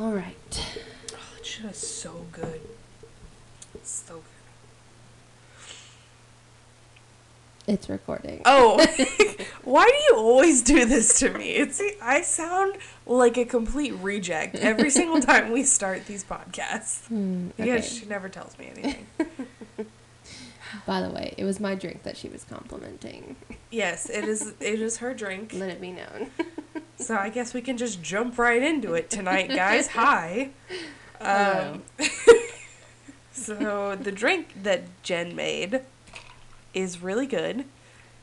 All right. Oh, that shit is so good. It's so good. It's recording. Oh, why do you always do this to me? It's I sound like a complete reject every single time we start these podcasts. Hmm, because okay. she never tells me anything. By the way, it was my drink that she was complimenting. yes, it is. It is her drink. Let it be known. So I guess we can just jump right into it tonight, guys. Hi. Um, so the drink that Jen made is really good,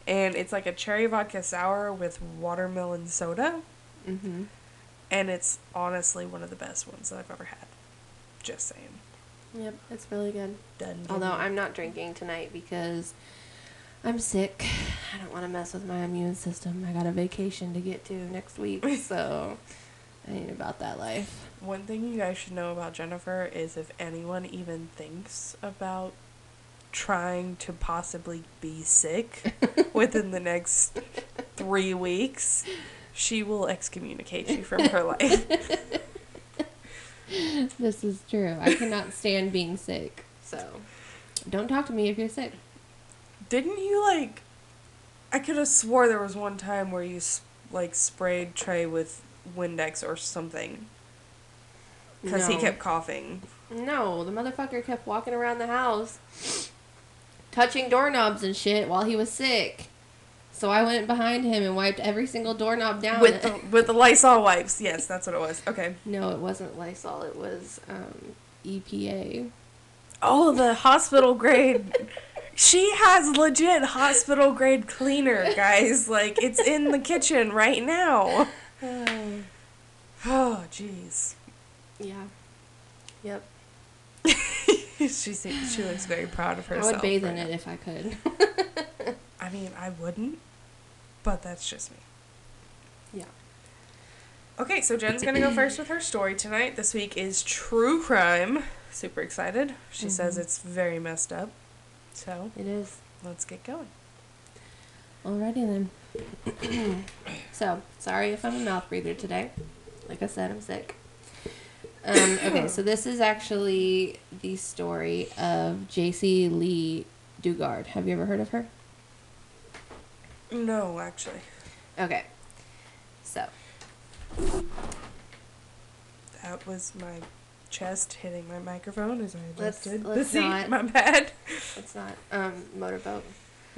and it's like a cherry vodka sour with watermelon soda, mm-hmm. and it's honestly one of the best ones that I've ever had. Just saying. Yep, it's really good. Done. Although I'm not drinking tonight because I'm sick. I don't want to mess with my immune system. I got a vacation to get to next week, so I ain't about that life. One thing you guys should know about Jennifer is if anyone even thinks about trying to possibly be sick within the next three weeks, she will excommunicate you from her life. This is true. I cannot stand being sick. So don't talk to me if you're sick. Didn't you like? I could have swore there was one time where you like sprayed Trey with Windex or something because he kept coughing. No, the motherfucker kept walking around the house touching doorknobs and shit while he was sick. So I went behind him and wiped every single doorknob down. With the with the Lysol wipes, yes, that's what it was. Okay. no, it wasn't Lysol. It was um, EPA. Oh, the hospital grade. She has legit hospital grade cleaner, guys. Like it's in the kitchen right now. Oh, jeez. yeah. Yep. she she looks very proud of herself. I would bathe right in it if I could. I mean, I wouldn't, but that's just me. yeah. Okay, so Jen's gonna go first with her story tonight. This week is true crime. Super excited. She says Mhm. it's very messed up. So It is. let's get going. Alrighty then. so, sorry if I'm a mouth breather today. Like I said, I'm sick. Um, okay, so this is actually the story of Jaycee Lee Dugard. Have you ever heard of her? No, actually, Okay. So, that was my chest hitting my microphone as I Let's- adjusted the let's seat. not- My bad. it's not um motorboat.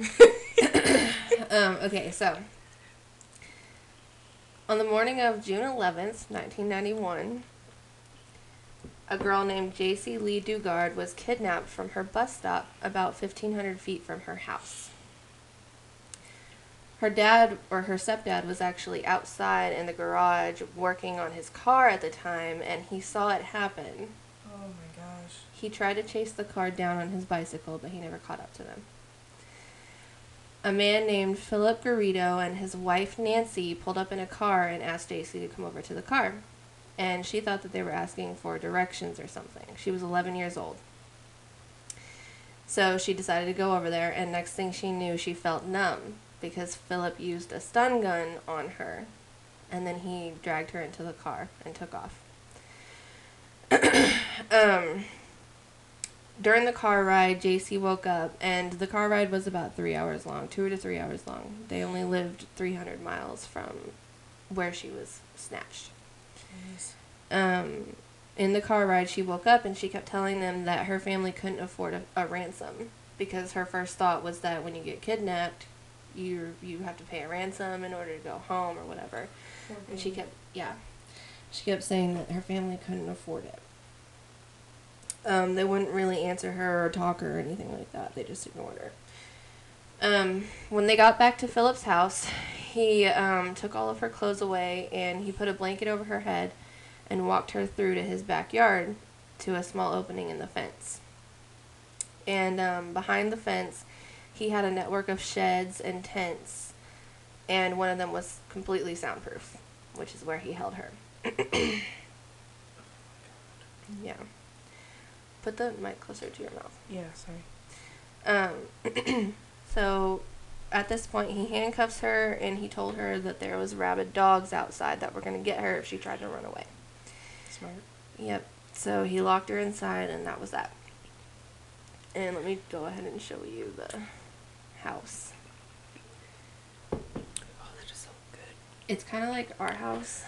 um, okay, so on the morning of June 11th, 1991, a girl named Jaycee Lee Dugard was kidnapped from her bus stop about 1,500 feet from her house. Her dad, or her stepdad, was actually outside in the garage working on his car at the time, and he saw it happen. Oh my gosh. He tried to chase the car down on his bicycle, but he never caught up to them. A man named Philip Garrido and his wife Nancy pulled up in a car and asked Stacy to come over to the car. And she thought that they were asking for directions or something. She was 11 years old. So she decided to go over there, and next thing she knew, she felt numb because Philip used a stun gun on her. And then he dragged her into the car and took off. um, during the car ride, JC woke up, and the car ride was about three hours long, two to three hours long. They only lived 300 miles from where she was snatched. Um, in the car ride, she woke up and she kept telling them that her family couldn't afford a, a ransom because her first thought was that when you get kidnapped, you you have to pay a ransom in order to go home or whatever. And she kept, yeah, she kept saying that her family couldn't afford it. Um, they wouldn't really answer her or talk her or anything like that. They just ignored her. Um, when they got back to Philip's house, he um, took all of her clothes away and he put a blanket over her head and walked her through to his backyard to a small opening in the fence. And um, behind the fence, he had a network of sheds and tents, and one of them was completely soundproof, which is where he held her. yeah. Put the mic closer to your mouth. Yeah, sorry. Um, so at this point, he handcuffs her and he told her that there was rabid dogs outside that were going to get her if she tried to run away. Smart. Yep. So he locked her inside, and that was that. And let me go ahead and show you the house. Oh, that is so good. It's kind of like our house,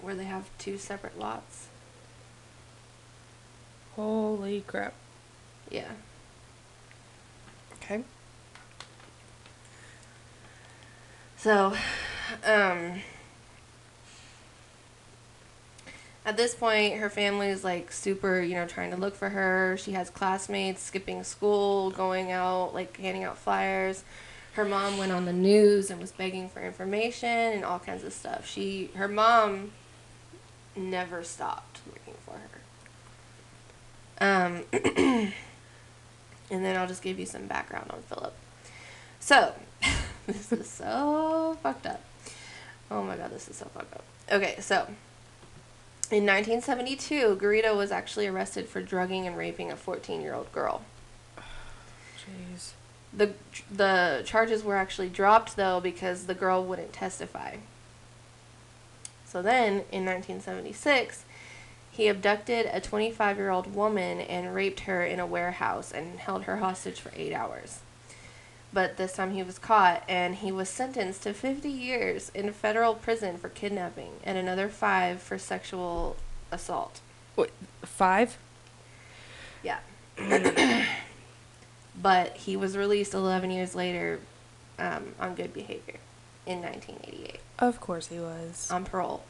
where they have two separate lots. Holy crap. Yeah. Okay. So, um, at this point, her family is like super, you know, trying to look for her. She has classmates skipping school, going out, like handing out flyers. Her mom went on the news and was begging for information and all kinds of stuff. She, her mom, never stopped looking for her. Um, and then I'll just give you some background on Philip. So, this is so fucked up. Oh my god, this is so fucked up. Okay, so in 1972, Garrido was actually arrested for drugging and raping a 14 year old girl. Jeez. The, the charges were actually dropped though because the girl wouldn't testify. So then, in 1976, he abducted a 25 year old woman and raped her in a warehouse and held her hostage for eight hours. But this time he was caught and he was sentenced to 50 years in federal prison for kidnapping and another five for sexual assault. Wait, five? Yeah. but he was released 11 years later um, on good behavior in 1988 Of course he was. on parole.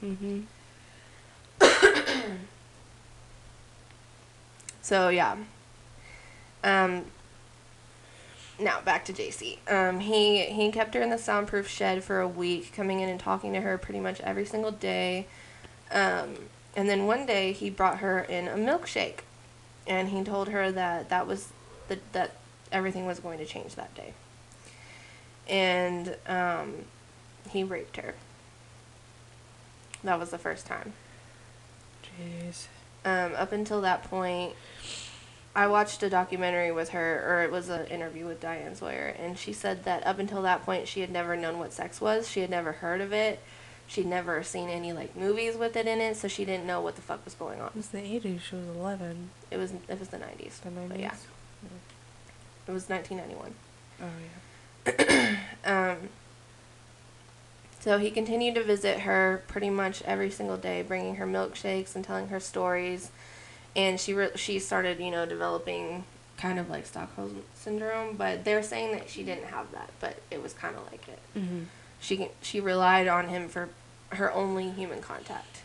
mm-hmm. So yeah. Um. Now back to JC. Um, he he kept her in the soundproof shed for a week, coming in and talking to her pretty much every single day. Um, and then one day he brought her in a milkshake, and he told her that that was the, that everything was going to change that day. And um, he raped her. That was the first time. Jeez. Um, up until that point, I watched a documentary with her, or it was an interview with Diane Sawyer, and she said that up until that point, she had never known what sex was. She had never heard of it. She'd never seen any like movies with it in it, so she didn't know what the fuck was going on. It was the 80s. She was 11. It was it was the nineties. The 90s? But yeah, it was nineteen ninety one. Oh, yeah. Um, so he continued to visit her pretty much every single day, bringing her milkshakes and telling her stories. And she re- she started, you know, developing kind of like Stockholm syndrome, but they're saying that she didn't have that, but it was kind of like it. Mm-hmm. She she relied on him for her only human contact.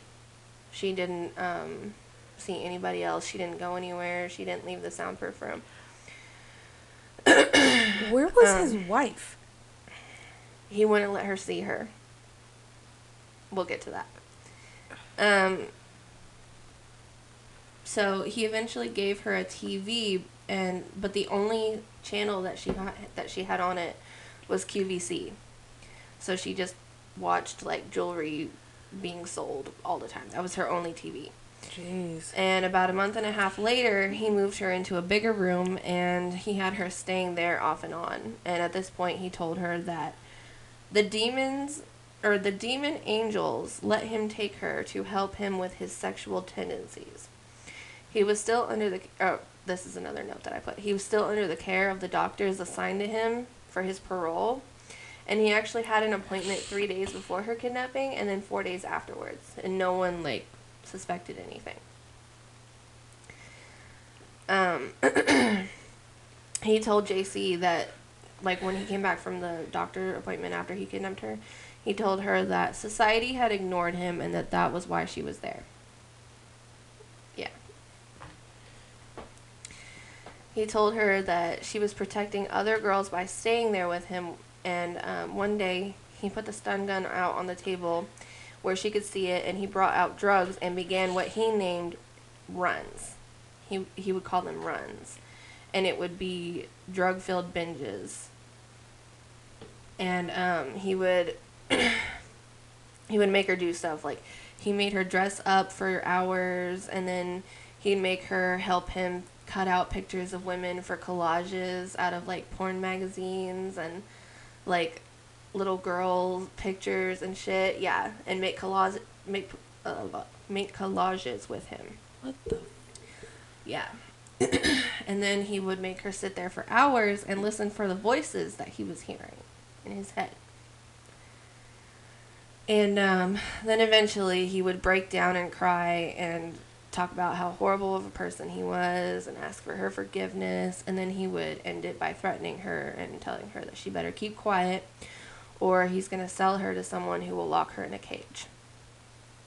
She didn't um, see anybody else. She didn't go anywhere. She didn't leave the soundproof room. Where was Um, his wife? He wouldn't let her see her. We'll get to that. Um, so he eventually gave her a TV, and but the only channel that she got, that she had on it was QVC. So she just watched like jewelry being sold all the time. That was her only TV. Jeez. And about a month and a half later, he moved her into a bigger room and he had her staying there off and on. And at this point, he told her that the demons or the demon angels let him take her to help him with his sexual tendencies. He was still under the oh, this is another note that I put. He was still under the care of the doctors assigned to him for his parole. And he actually had an appointment 3 days before her kidnapping and then 4 days afterwards. And no one like suspected anything. Um, he told JC that, like, when he came back from the doctor appointment after he kidnapped her, he told her that society had ignored him and that that was why she was there. Yeah. He told her that she was protecting other girls by staying there with him, and um, one day he put the stun gun out on the table where she could see it, and he brought out drugs and began what he named runs. He he would call them runs, and it would be drug-filled binges. And um, he would he would make her do stuff like he made her dress up for hours, and then he'd make her help him cut out pictures of women for collages out of like porn magazines and like little girl pictures and shit. Yeah, and make collage make uh, make collages with him. What the? Yeah. and then he would make her sit there for hours and listen for the voices that he was hearing in his head. And um, then eventually he would break down and cry and talk about how horrible of a person he was and ask for her forgiveness. And then he would end it by threatening her and telling her that she better keep quiet or he's going to sell her to someone who will lock her in a cage.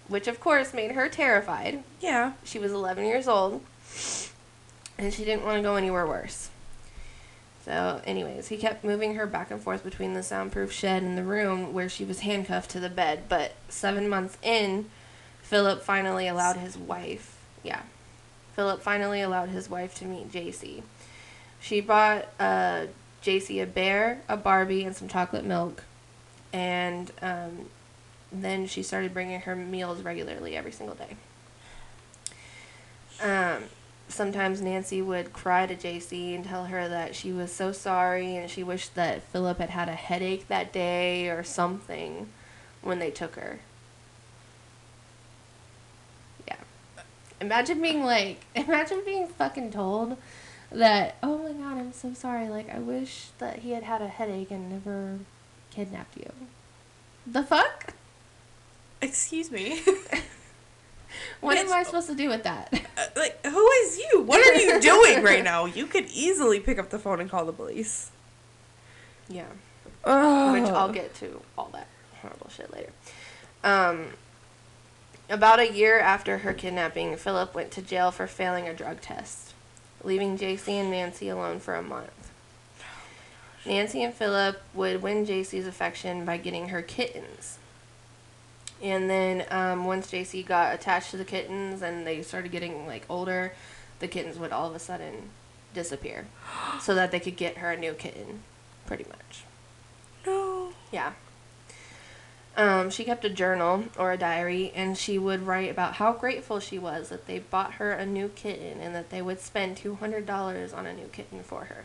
Which, of course, made her terrified. Yeah. She was 11 years old and she didn't want to go anywhere worse. So, anyways, he kept moving her back and forth between the soundproof shed and the room where she was handcuffed to the bed. But seven months in, Philip finally allowed his wife, yeah, Philip finally allowed his wife to meet JC. She bought uh, JC a bear, a Barbie, and some chocolate milk. And um, then she started bringing her meals regularly every single day. Um, sometimes Nancy would cry to JC and tell her that she was so sorry and she wished that Philip had had a headache that day or something when they took her. Yeah. Imagine being like, imagine being fucking told that, oh my god, I'm so sorry. Like, I wish that he had had a headache and never kidnapped you. The fuck? Excuse me. What Bitch. am I supposed to do with that? Uh, like, who is you? What are you doing right now? You could easily pick up the phone and call the police. Yeah. Which I'll get to all that horrible shit later. Um, about a year after her kidnapping, Philip went to jail for failing a drug test, leaving JC and Nancy alone for a month. Nancy and Philip would win JC's affection by getting her kittens. And then um, once JC got attached to the kittens and they started getting like older, the kittens would all of a sudden disappear, so that they could get her a new kitten, pretty much. No. Yeah. Um, she kept a journal or a diary, and she would write about how grateful she was that they bought her a new kitten and that they would spend $200 on a new kitten for her.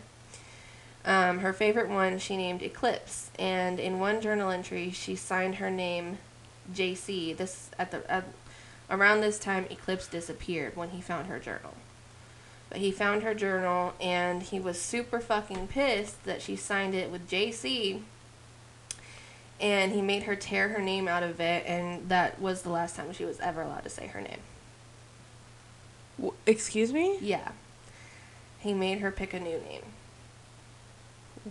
Um, her favorite one she named Eclipse, and in one journal entry she signed her name JC. This at the at, around this time Eclipse disappeared when he found her journal. But he found her journal and he was super fucking pissed that she signed it with JC and he made her tear her name out of it and that was the last time she was ever allowed to say her name W- excuse me? yeah he made her pick a new name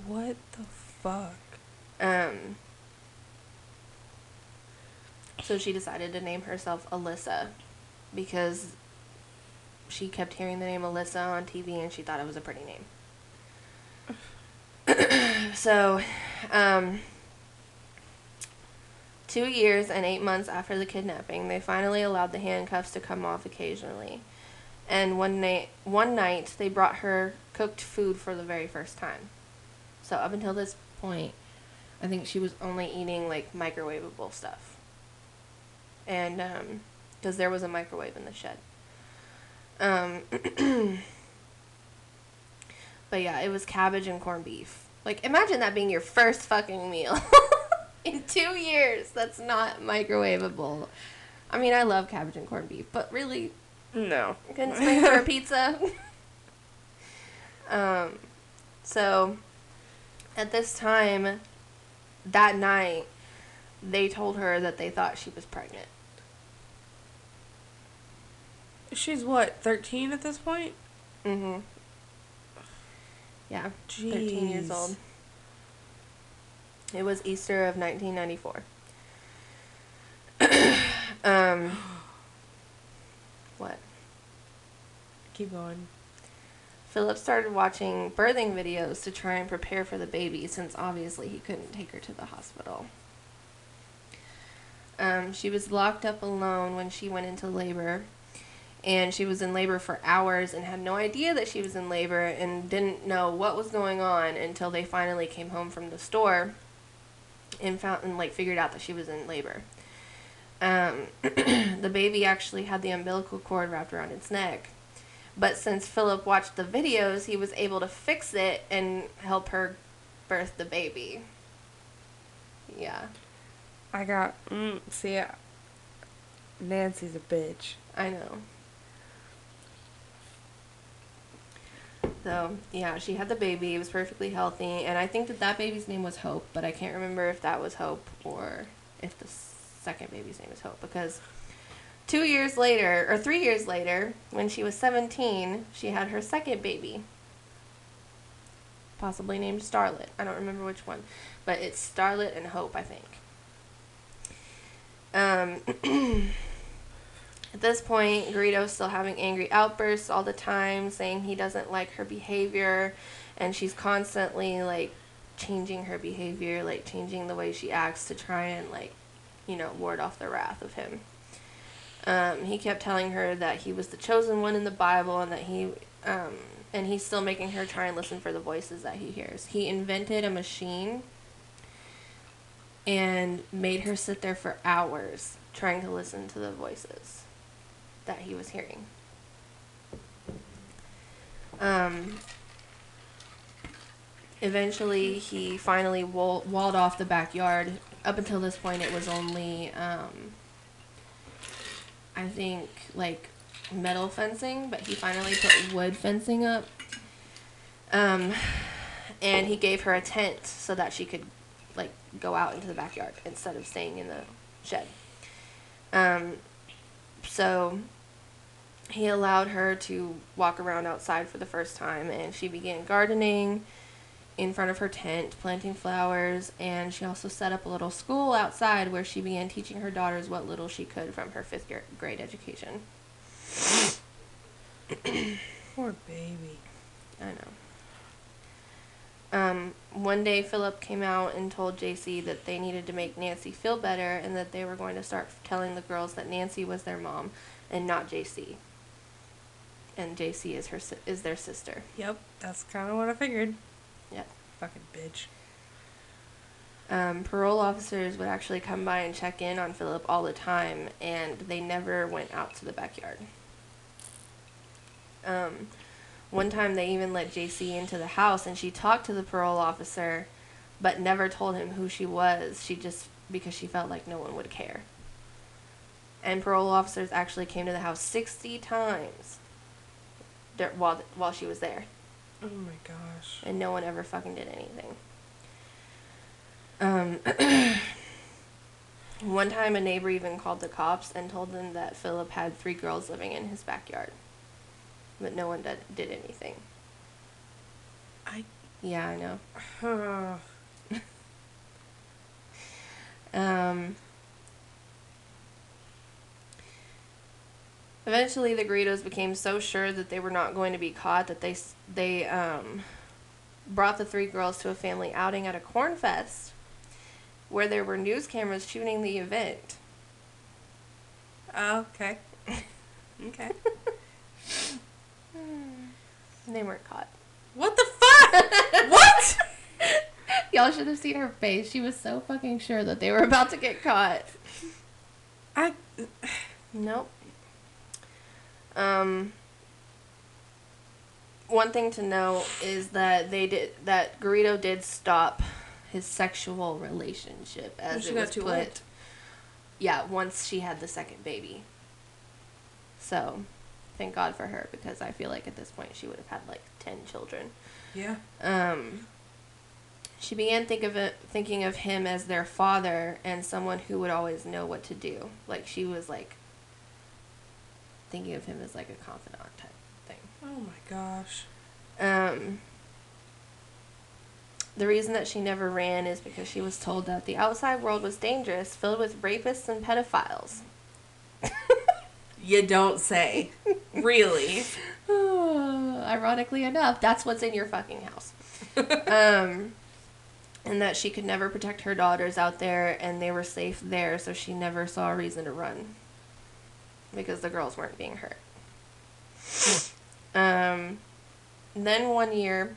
What the fuck? um so she decided to name herself alyssa because she kept hearing the name alyssa on tv and she thought it was a pretty name so um Two years and eight months after the kidnapping, they finally allowed the handcuffs to come off occasionally. And one night, one night, they brought her cooked food for the very first time. So up until this point, I think she was only eating like microwavable stuff. And um, because there was a microwave in the shed. Um, but yeah, it was cabbage and corned beef. Like imagine that being your first fucking meal. in two years. That's not microwavable. I mean, I love cabbage and corned beef, but really, No. couldn't spring for a pizza. um, so at this time, that night, they told her that they thought she was pregnant. She's what, 13 at this point? Mm-hmm. Yeah, Jeez. 13 years old. It was Easter of 1994. um, what? Keep going. Philip started watching birthing videos to try and prepare for the baby since obviously he couldn't take her to the hospital. Um, she was locked up alone when she went into labor, and she was in labor for hours and had no idea that she was in labor and didn't know what was going on until they finally came home from the store and found and like figured out that she was in labor. Um, the baby actually had the umbilical cord wrapped around its neck. But since Philip watched the videos, he was able to fix it and help her birth the baby. Yeah. I got, mm, see, Nancy's a bitch. I know. So, yeah, she had the baby. It was perfectly healthy. And I think that that baby's name was Hope, but I can't remember if that was Hope or if the second baby's name was Hope. Because two years later, or three years later, when she was 17, she had her second baby. Possibly named Starlet. I don't remember which one. But it's Starlet and Hope, I think. Um. At this point, Garrido's still having angry outbursts all the time, saying he doesn't like her behavior, and she's constantly like changing her behavior, like changing the way she acts to try and like, you know, ward off the wrath of him. Um, he kept telling her that he was the chosen one in the Bible, and that he, um, and he's still making her try and listen for the voices that he hears. He invented a machine and made her sit there for hours trying to listen to the voices that he was hearing. Um, eventually, he finally wall- walled off the backyard. Up until this point, it was only, um, I think, like metal fencing, but he finally put wood fencing up. Um, and he gave her a tent so that she could, like, go out into the backyard instead of staying in the shed. Um, so he allowed her to walk around outside for the first time and she began gardening in front of her tent, planting flowers, and she also set up a little school outside where she began teaching her daughters what little she could from her fifth grade education. Poor baby. I know. Um, one day, Philip came out and told JC that they needed to make Nancy feel better and that they were going to start telling the girls that Nancy was their mom and not JC and JC is her is their sister. Yep, that's kind of what I figured. Yep. Fucking bitch. Um, parole officers would actually come by and check in on Philip all the time, and they never went out to the backyard. Um, one time they even let JC into the house, and she talked to the parole officer, but never told him who she was. She just because she felt like no one would care. And parole officers actually came to the house 60 times while while she was there. Oh my gosh. And no one ever fucking did anything. Um, one time a neighbor even called the cops and told them that Philip had three girls living in his backyard. But no one did, did anything. I. Yeah, I know. um. Eventually, the Garridos became so sure that they were not going to be caught that they they um, brought the three girls to a family outing at a corn fest, where there were news cameras shooting the event. Oh, okay. okay. they weren't caught. What the fuck? what? Y'all should have seen her face. She was so fucking sure that they were about to get caught. I. Nope. Um, one thing to know is that they did that Garrido did stop his sexual relationship as it was put. Old. Yeah, once she had the second baby. So, thank God for her because I feel like at this point she would have had like ten children. Yeah. Um. She began think of it, thinking of him as their father and someone who would always know what to do. Like she was like thinking of him as like a confidant type thing. Oh my gosh. Um, the reason that she never ran is because she was told that the outside world was dangerous, filled with rapists and pedophiles. you don't say. really? ironically enough, that's what's in your fucking house. um, and that she could never protect her daughters out there, and they were safe there, so she never saw a reason to run because the girls weren't being hurt. um, then one year,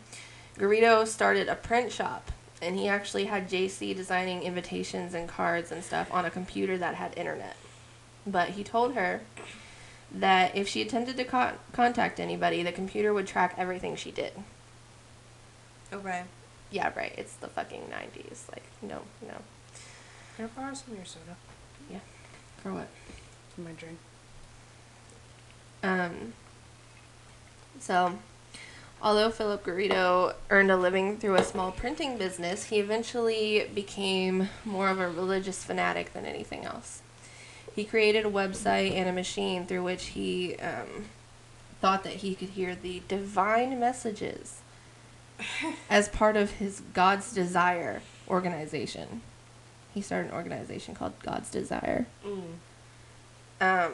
Garrido started a print shop, and he actually had JC designing invitations and cards and stuff on a computer that had internet. But he told her that if she attempted to co- contact anybody, the computer would track everything she did. Okay. Yeah, right. It's the fucking 90s. Like, no, no. Can I borrow some of your soda? Yeah. For what? For my drink. Um, so, although Philip Garrido earned a living through a small printing business, he eventually became more of a religious fanatic than anything else. He created a website and a machine through which he um, thought that he could hear the divine messages as part of his God's Desire organization. He started an organization called God's Desire. Um,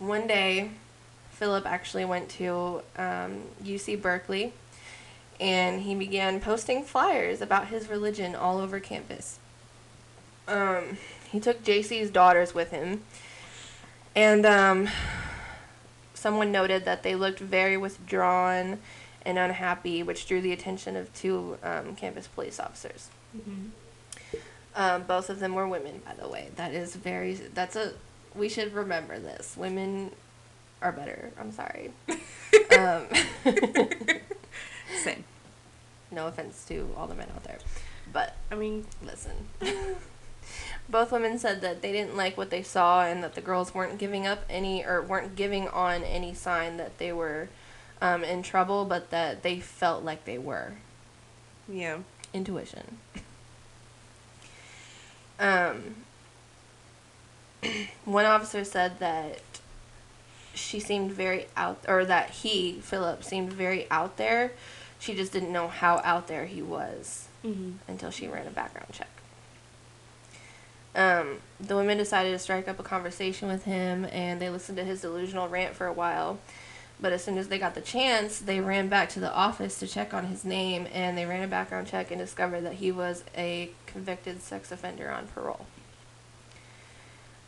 one day, Philip actually went to um, UC Berkeley and he began posting flyers about his religion all over campus. Um, he took JC's daughters with him, and um, someone noted that they looked very withdrawn and unhappy, which drew the attention of two um, campus police officers. Um, both of them were women, by the way. That is very. That's a. We should remember this. Women are better. I'm sorry. um, Same. no offense to all the men out there, but I mean, listen. Both women said that they didn't like what they saw and that the girls weren't giving up any or weren't giving on any sign that they were um, in trouble, but that they felt like they were. yeah. Intuition. Um, one officer said that she seemed very out, or that he, Philip, seemed very out there. She just didn't know how out there he was Mm-hmm. until she ran a background check. Um, the women decided to strike up a conversation with him and they listened to his delusional rant for a while. But as soon as they got the chance, they ran back to the office to check on his name and they ran a background check and discovered that he was a convicted sex offender on parole.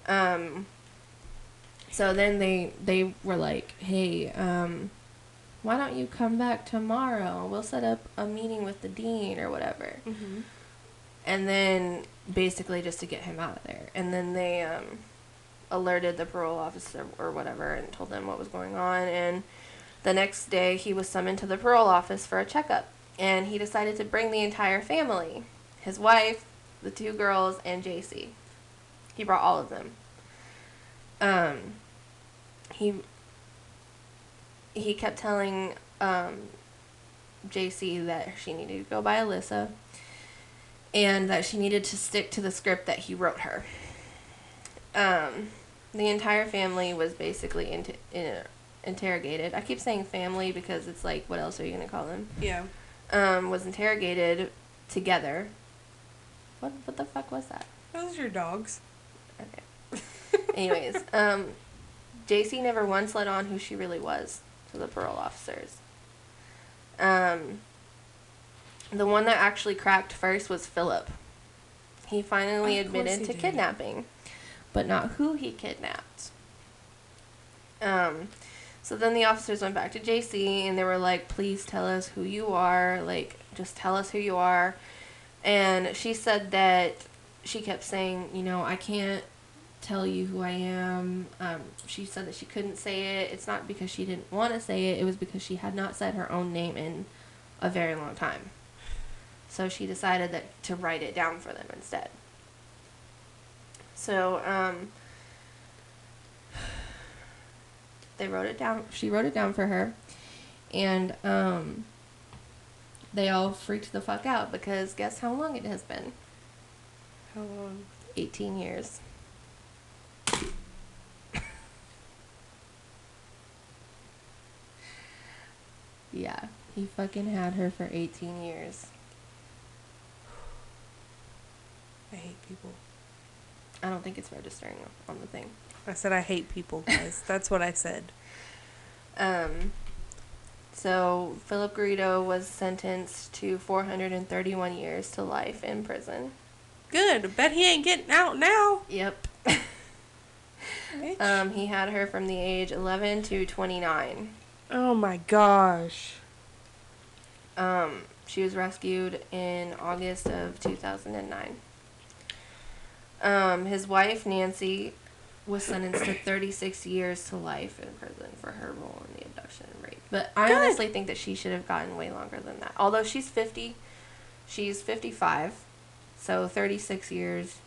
Um, so then they they were like, "Hey, um, why don't you come back tomorrow? We'll set up a meeting with the dean or whatever." Mm-hmm. And then basically just to get him out of there. And then they um, alerted the parole officer or whatever and told them what was going on. And the next day he was summoned to the parole office for a checkup. And he decided to bring the entire family his wife, the two girls, and JC. He brought all of them. Um, he he kept telling um, JC that she needed to go by Alyssa and that she needed to stick to the script that he wrote her. Um, the entire family was basically inter- in- interrogated. I keep saying family because it's like, what else are you going to call them? Yeah. Um, was interrogated together. What, what the fuck was that? Those are your dogs. Anyways, um, JC never once let on who she really was to the parole officers. Um, the one that actually cracked first was Philip. He finally Of admitted he to did. kidnapping, but not who he kidnapped. Um, so then the officers went back to JC and they were like, please tell us who you are. Like, just tell us who you are. And she said that she kept saying, you know, I can't tell you who I am. Um, she said that she couldn't say it. It's not because she didn't want to say it, it was because she had not said her own name in a very long time. So she decided that to write it down for them instead. So, um, they wrote it down. She wrote it down for her, and um, they all freaked the fuck out because guess how long it has been? How long? 18 years. Yeah, he fucking had her for 18 years. I hate people. I don't think it's registering on the thing. I said I hate people, guys. That's what I said. Um, so Philip Garrido was sentenced to 431 years to life in prison. Good. Bet he ain't getting out now. Yep. Um, he had her from the age 11 to 29. Oh my gosh. Um, she was rescued in August of 2009. Um, his wife, Nancy, was sentenced to 36 years to life in prison for her role in the abduction and rape. But I honestly think that she should have gotten way longer than that. Although she's 50, she's 55, so 36 years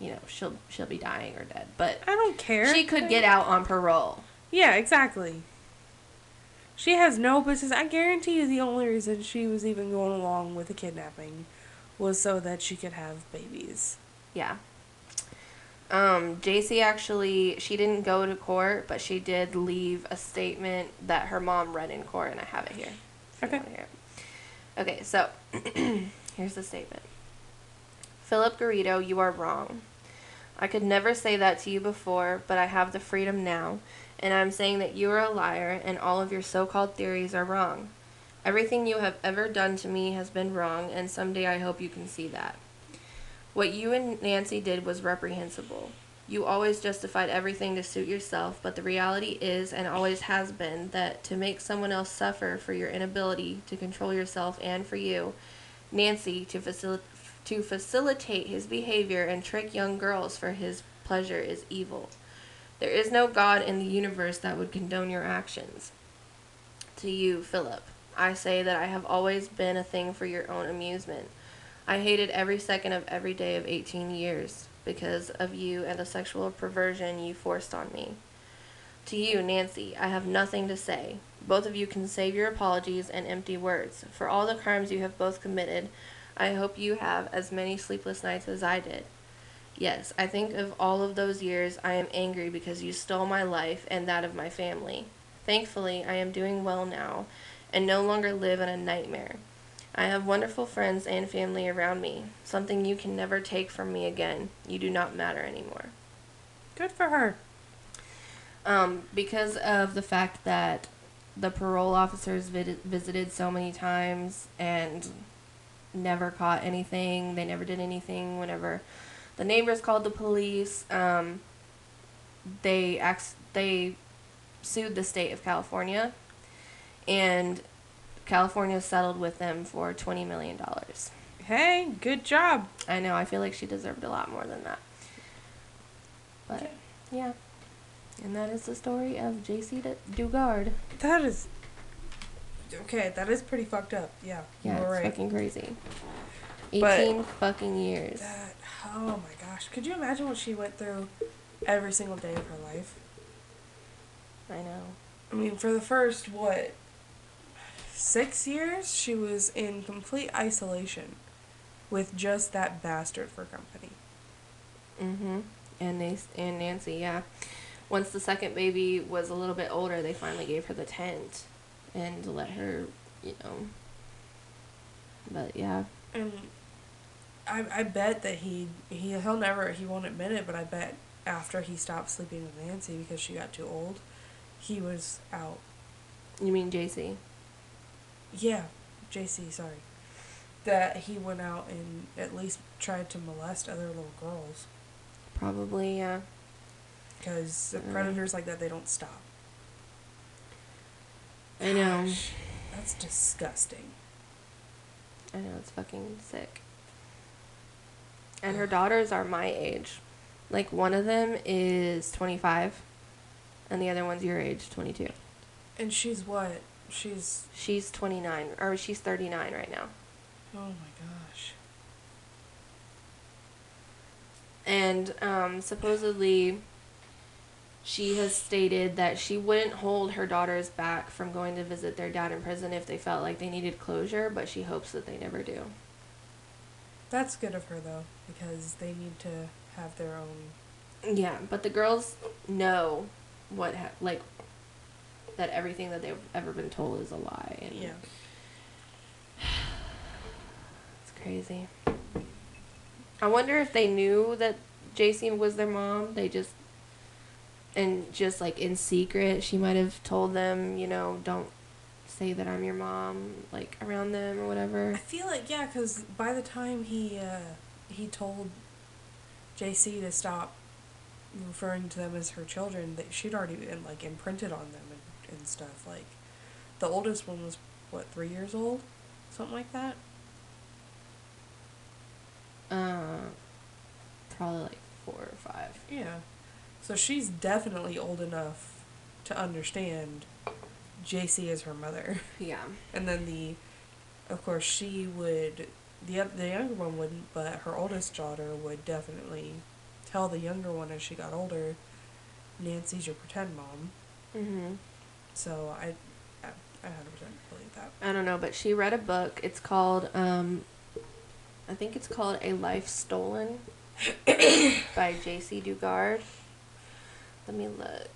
you know, she'll she'll be dying or dead. But I don't care. she could get out on parole. Yeah, exactly. She has no business. I guarantee you the only reason she was even going along with the kidnapping was so that she could have babies. Yeah. Um, JC actually, she didn't go to court, but she did leave a statement that her mom read in court, and I have it here. Okay. it. Okay, so here's the statement. Philip Garrido, you are wrong. I could never say that to you before, but I have the freedom now, and I'm saying that you are a liar and all of your so called theories are wrong. Everything you have ever done to me has been wrong, and someday I hope you can see that. What you and Nancy did was reprehensible. You always justified everything to suit yourself, but the reality is and always has been that to make someone else suffer for your inability to control yourself and for you, Nancy, to, facil- to facilitate his behavior and trick young girls for his pleasure is evil. There is no God in the universe that would condone your actions. To you, Philip, I say that I have always been a thing for your own amusement. I hated every second of every day of 18 years because of you and the sexual perversion you forced on me. To you, Nancy, I have nothing to say. Both of you can save your apologies and empty words. For all the crimes you have both committed, I hope you have as many sleepless nights as I did. Yes, I think of all of those years I am angry because you stole my life and that of my family. Thankfully, I am doing well now and no longer live in a nightmare. I have wonderful friends and family around me, something you can never take from me again. You do not matter anymore. Good for her. Um, because of the fact that the parole officers vid- visited so many times and never caught anything, they never did anything whenever the neighbors called the police. Um, they ex- they sued the state of California, and California settled with them for twenty million dollars. Hey, good job. I know. I feel like she deserved a lot more than that. But yeah, and that is the story of Jaycee Dugard. That is okay. That is pretty fucked up. Yeah, Yeah, it's right. fucking crazy. But- Eighteen fucking years. That oh my gosh! Could you imagine what she went through every single day of her life? I know. I mean, for the first what six years, she was in complete isolation with just that bastard for company. Mm-hmm. And they and Nancy, yeah. Once the second baby was a little bit older, they finally gave her the tent and let her, you know. But yeah, And I, I bet that he he he'll never he won't admit it, but I bet after he stopped sleeping with Nancy because she got too old, he was out. you mean J.C. Yeah, JC, sorry. That he went out and at least tried to molest other little girls Probably, yeah. because the predators like that they don't stop. I know. Gosh, that's disgusting. I know it's fucking sick. And her daughters are my age. Like one of them is 25 and the other one's your age, 22. And she's what? She's She's 29 or she's 39 right now. oh my gosh. And um, supposedly, she has stated that she wouldn't hold her daughters back from going to visit their dad in prison if they felt like they needed closure, but she hopes that they never do. That's good of her though because they need to have their own. Yeah, but the girls know what, ha- like, that everything that they've ever been told is a lie. And Yeah. It's crazy. I wonder if they knew that JC was their mom. They just and just like in secret, she might have told them, you know, don't say that I'm your mom, like around them or whatever. I feel like yeah, because by the time he uh, he told JC to stop referring to them as her children, that she'd already been like imprinted on them and, and stuff. Like the oldest one was what three years old, something like that. Uh, probably like four or five. Yeah. So she's definitely old enough to understand JC is her mother. Yeah. And then the, of course, she would, the the younger one wouldn't, but her oldest daughter would definitely tell the younger one as she got older, Nancy's your pretend mom. Mm-hmm. So I, I, I 100% believe that. I don't know, but she read a book. It's called, um, I think it's called A Life Stolen by Jaycee Dugard. Let me look.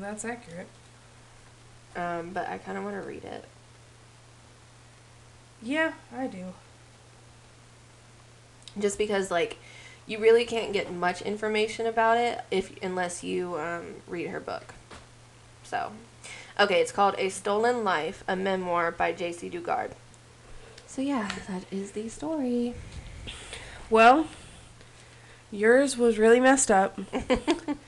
That's accurate. Um, but I kind of want to read it. Yeah, I do. Just because, like, you really can't get much information about it if unless you um, read her book. So, okay, it's called A Stolen Life, a memoir by Jaycee Dugard. So yeah, that is the story. Well, yours was really messed up.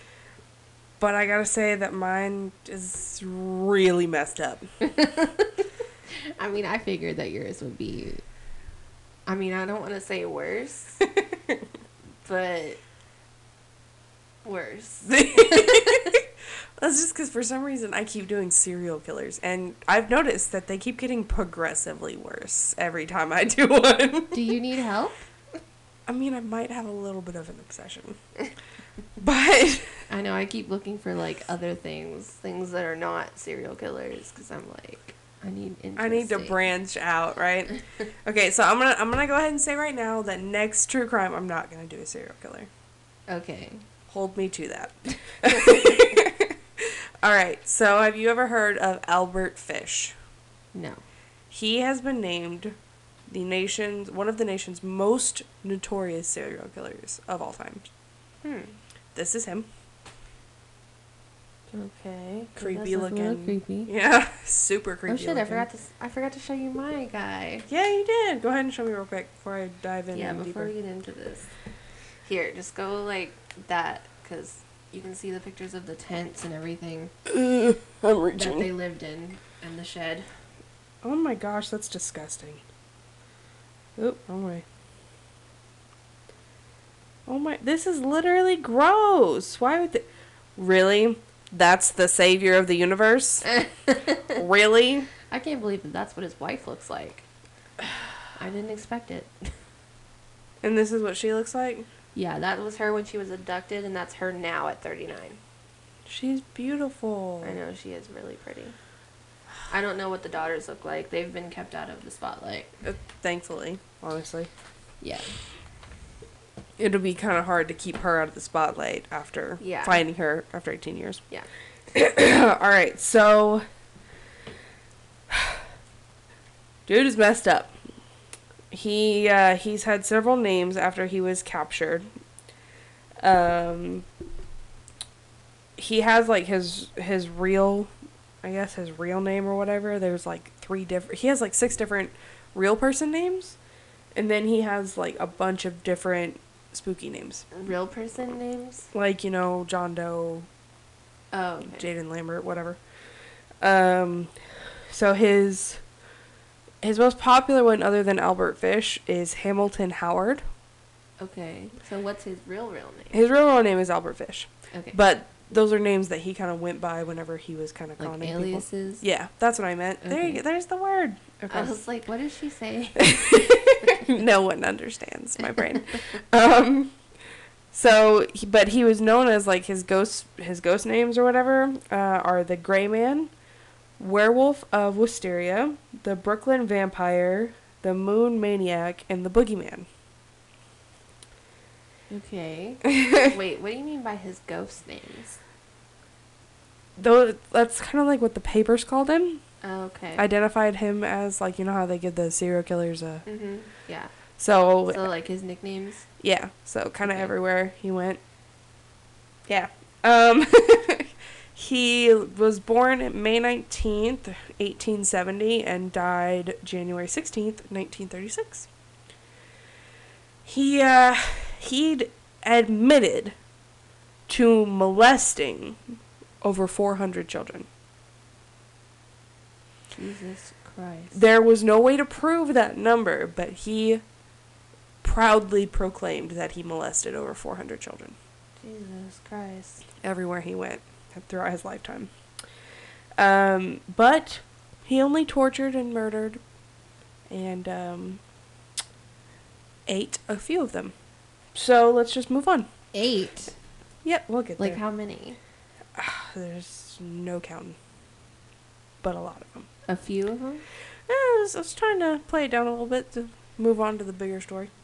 but I gotta say that mine is really messed up. I mean, I figured that yours would be. I mean, I don't want to say worse, but worse. That's just because for some reason I keep doing serial killers, and I've noticed that they keep getting progressively worse every time I do one. Do you need help? I mean, I might have a little bit of an obsession, but I know I keep looking for like other things, things that are not serial killers, because I'm like, I need. I need to branch out, right? okay, so I'm gonna I'm gonna go ahead and say right now that next true crime I'm not gonna do a serial killer. Okay. Hold me to that. All right. So, have you ever heard of Albert Fish? No. He has been named the nation's one of the nation's most notorious serial killers of all time. Hmm. This is him. Okay. Creepy That does look a little looking. Creepy. Yeah, super creepy. Oh shit! I forgot to. I forgot to show you my guy. Yeah, you did. Go ahead and show me real quick before I dive in. Yeah. Before deeper. we get into this, here, just go like that, because you can see the pictures of the tents and everything I'm that they lived in and the shed. Oh my gosh, that's disgusting. Oop, wrong way. Oh my, this is literally gross. Why would they? Really? That's the savior of the universe? really? I can't believe that that's what his wife looks like. I didn't expect it. And this is what she looks like? Yeah, that was her when she was abducted, and that's her now at 39. She's beautiful. I know she is really pretty. I don't know what the daughters look like. They've been kept out of the spotlight. Uh, thankfully, honestly. Yeah. It'll be kind of hard to keep her out of the spotlight after Yeah. finding her after 18 years. Yeah. All right, so dude is messed up. He uh, he's had several names after he was captured. Um, he has like his his real, I guess his real name or whatever. There's like three different. He has like six different real person names, and then he has like a bunch of different spooky names, Real person names? like you know John Doe, Oh, okay. Jaden Lambert, whatever. Um, so his his most popular one, other than Albert Fish, is Hamilton Howard. Okay. So what's his real, real name? His real, real name is Albert Fish, Okay. but those are names that he kind of went by whenever he was kind of like conning aliases? people. Yeah, that's what I meant. There, you go. there's the word. I was like, what does she say? no one understands my brain. Um, so, but he was known as like his ghost, his ghost names or whatever uh, are the Gray Man, Werewolf of Wysteria, the Brooklyn Vampire, the Moon Maniac, and the Boogeyman. Okay. Wait, what do you mean by his ghost names? Though that's kind of like what the papers called him. Oh, okay. Identified him as like you know how they give the serial killers a. mm-hmm. Yeah. So, So like his nicknames? yeah, so kind of Okay. everywhere he went. Yeah. Um he was born May 19th, 1870 and died January 16th, 1936. He uh he'd admitted to molesting over 400 children. Jesus Christ. There was no way to prove that number, but he proudly proclaimed that he molested over 400 children Jesus Christ. everywhere he went throughout his lifetime. Um, but he only tortured and murdered and um, ate a few of them. So let's just move on. Eight. Yep, we'll get Like there. how many? There's no counting, but a lot of them. A few of them. I was, I was trying to play it down a little bit to move on to the bigger story.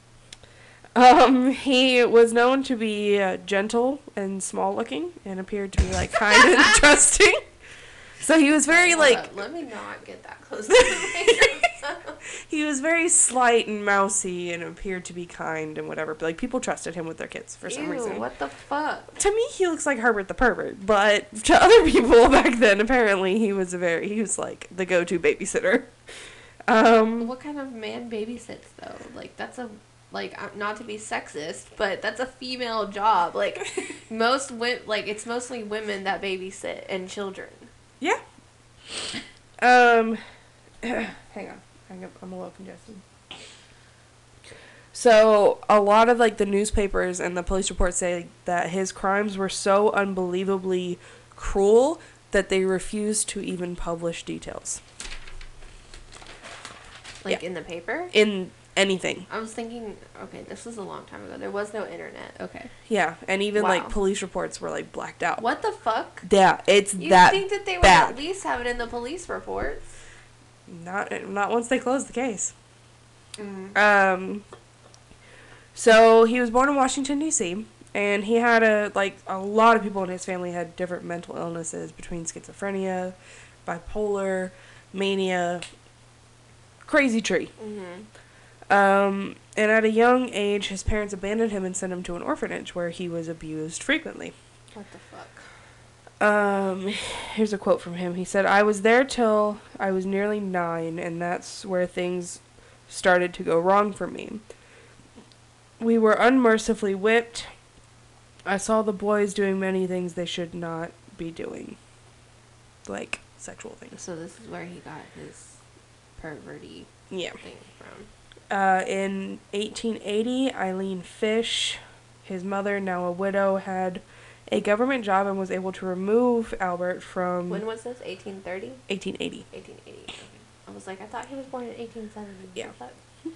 Um, he was known to be uh, gentle and small looking and appeared to be like kind and trusting. So he was very like up, Let me not get that close to the. he was very slight and mousy and appeared to be kind and whatever. But like people trusted him with their kids for some Ew, reason. What the fuck? To me, he looks like Herbert the pervert, but to other people back then, apparently he was a very he was like the go-to babysitter. Um, What kind of man babysits though? Like that's a like not to be sexist, but that's a female job. Like most wi- like it's mostly women that babysit and children. Yeah. Um, hang on, hang up. I'm a little congested. So a lot of like the newspapers and the police reports say that his crimes were so unbelievably cruel that they refused to even publish details Like in the paper. in anything. I was thinking, okay, this was a long time ago. There was no internet. Okay. Yeah, and even Wow. like police reports were like blacked out. What the fuck? Yeah, it's You that think that they would bad. at least have it in the police reports? Not not once they closed the case. Um, so he was born in Washington D.C. and he had a like a lot of people in his family had different mental illnesses between schizophrenia, bipolar, mania, crazy tree. Mm-hmm. Um, and at a young age, his parents abandoned him and sent him to an orphanage where he was abused frequently. What the fuck? Um, here's a quote from him. He said, I was there till I was nearly nine, and that's where things started to go wrong for me. We were unmercifully whipped. I saw the boys doing many things they should not be doing. Like sexual things. So this is where he got his perverty Yeah. thing from. Uh, in 1880, Eileen Fish, his mother, now a widow, had a government job and was able to remove Albert from When was this? 1830? 1880. 1880. I was like, I thought he was born in 1870. Yeah.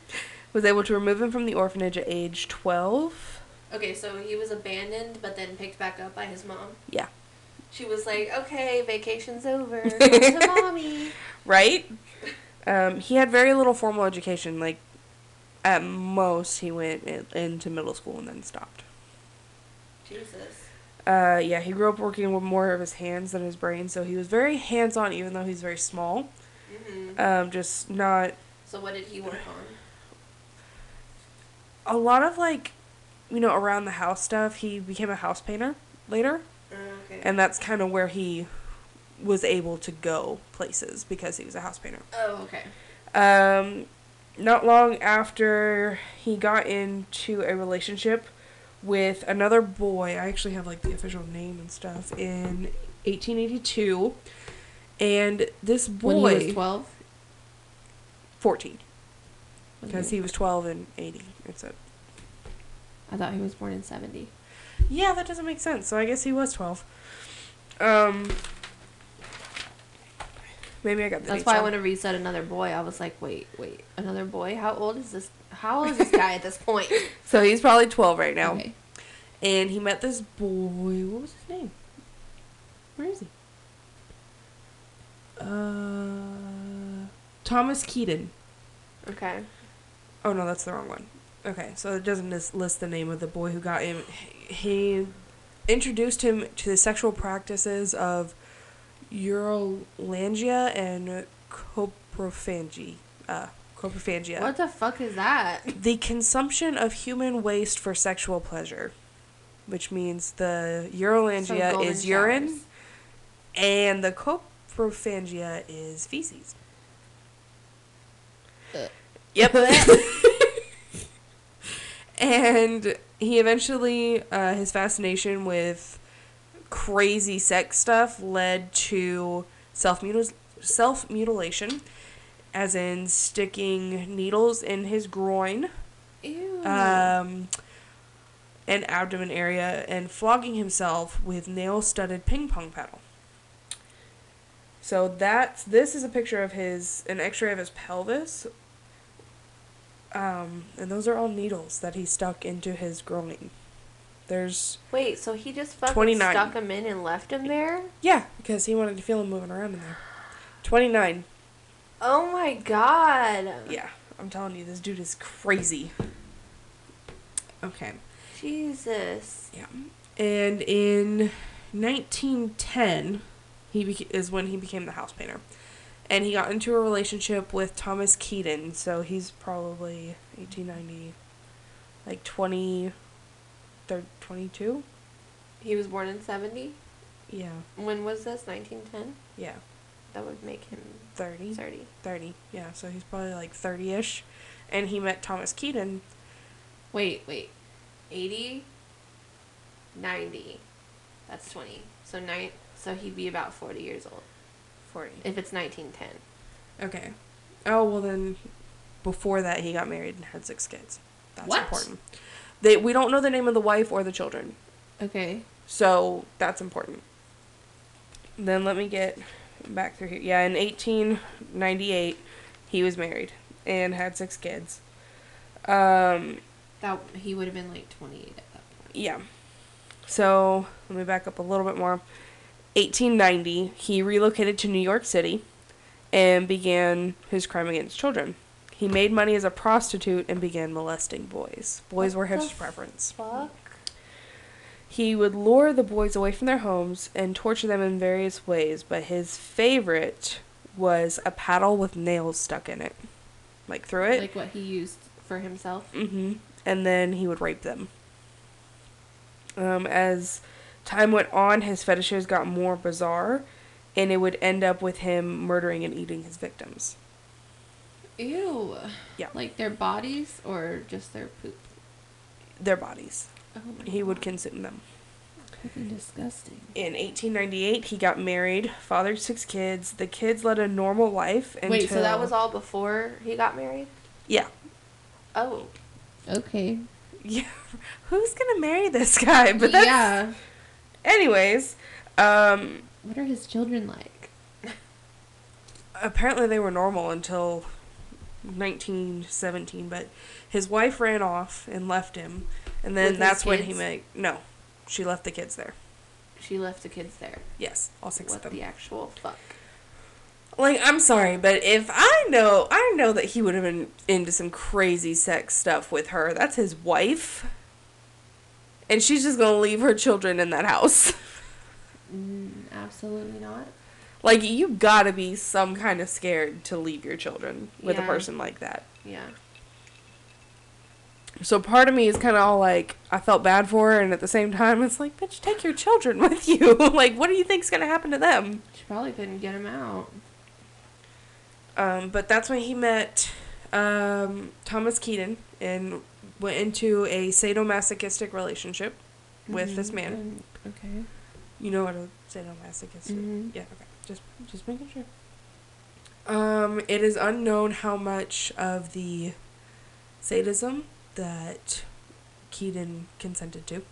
Was able to remove him from the orphanage at age 12. Okay, so he was abandoned, but then picked back up by his mom. Yeah. She was like, "Okay, vacation's over. Come to mommy." Right? Um, he had very little formal education. Like, at most, he went in, into middle school and then stopped. Jesus. Uh, yeah, he grew up working with more of his hands than his brain, so he was very hands on, even though he's very small. hmm Um, just not So what did he work on? a lot of like, you know, around the house stuff. He became a house painter later, Okay. and that's kind of where he was able to go places because he was a house painter. oh, okay. Um, not long after he got into a relationship with another boy, I actually have like the official name and stuff in 1882, and this boy When he was 12? 14 because he was 12 in 80. It's a I thought he was born in 70. yeah, that doesn't make sense. So I guess he was 12. Um, maybe I got the That's why wrong. whenever you said another boy, I was like, wait, wait, another boy? How old is this? How old is this guy at this point? So he's probably 12 right now. Okay. And he met this boy. What was his name? Where is he? Uh, Thomas Keaton. Okay. Oh no, that's the wrong one. Okay, so it doesn't list the name of the boy who got him. He introduced him to the sexual practices of urolagnia and coprophagy. Uh, coprophagia. What the fuck is that? The consumption of human waste for sexual pleasure, which means the So urolagnia golden is urine and the coprophagia is feces. Ugh. Yep. and he eventually, uh, his fascination with crazy sex stuff led to self self mutilation, as in sticking needles in his groin Ew. um, and abdomen area and flogging himself with nail studded ping pong paddle. So that's this is a picture of his an X-ray of his pelvis. Um, and those are all needles that he stuck into his groin. There's Wait, so he just fucking 29. stuck him in and left him there? yeah, because he wanted to feel him moving around in there. 29. Oh my god. Yeah, I'm telling you, this dude is crazy. Okay. Jesus. Yeah. And in 1910, he beca- is when he became the house painter. And he got into a relationship with Thomas Keaton, so he's probably 1890, like 20, thir- 22? He was born in 70? Yeah, When was this? 1910? yeah, That would make him 30. 30. 30, yeah, so he's probably like 30 ish. And he met Thomas Keaton. Wait, wait. 80? 90. That's 20. So nine. So he'd be about 40 years old 40. if it's 1910. Okay. Oh, well, then before that, he got married and had six kids. That's What? important. They, we don't know the name of the wife or the children. Okay. So that's important. Then let me get back through here. Yeah, in 1898, he was married and had six kids. Um, That he would have been like 28 at that point. yeah. So let me back up a little bit more. 1890, he relocated to New York City and began his crime against children. He made money as a prostitute and began molesting boys. Boys What were his preference. Fuck. He would lure the boys away from their homes and torture them in various ways, but his favorite was a paddle with nails stuck in it. Like through it. Like what he used for himself. Mm hmm And then he would rape them. Um, as time went on, his fetishes got more bizarre, and it would end up with him murdering and eating his victims. Ew. Yeah. Like their bodies or just their poop? Their bodies. Oh my He would consume them. Fucking disgusting. In 1898, he got married, fathered six kids. The kids led a normal life until... Wait, so that was all before he got married? Yeah. Oh. Okay. Yeah. Who's gonna marry this guy? But that's... yeah. Anyways, um, What are his children like? apparently they were normal until 1917, but his wife ran off and left him, and then With his that's when he kids? made no, she left the kids there. She left the kids there. Yes, all six what of them. What the actual fuck? Like I'm sorry, but if I know, I know that he would have been into some crazy sex stuff with her. That's his wife, and she's just gonna leave her children in that house. Mm, absolutely not. like you gotta be some kind of scared to leave your children with a Yeah. person like that. Yeah. So part of me is kind of all like, I felt bad for her, and at the same time, it's like, bitch, take your children with you. like, what do you think's gonna happen to them? She probably couldn't get him out. Um, but that's when he met um, Thomas Keaton and went into a sadomasochistic relationship with this Mhm, man. and- okay. You know what a sadomasochistic? Mhm. Yeah. Okay. Just, just making sure. Um, it is unknown how much of the sadism that Keaton consented to.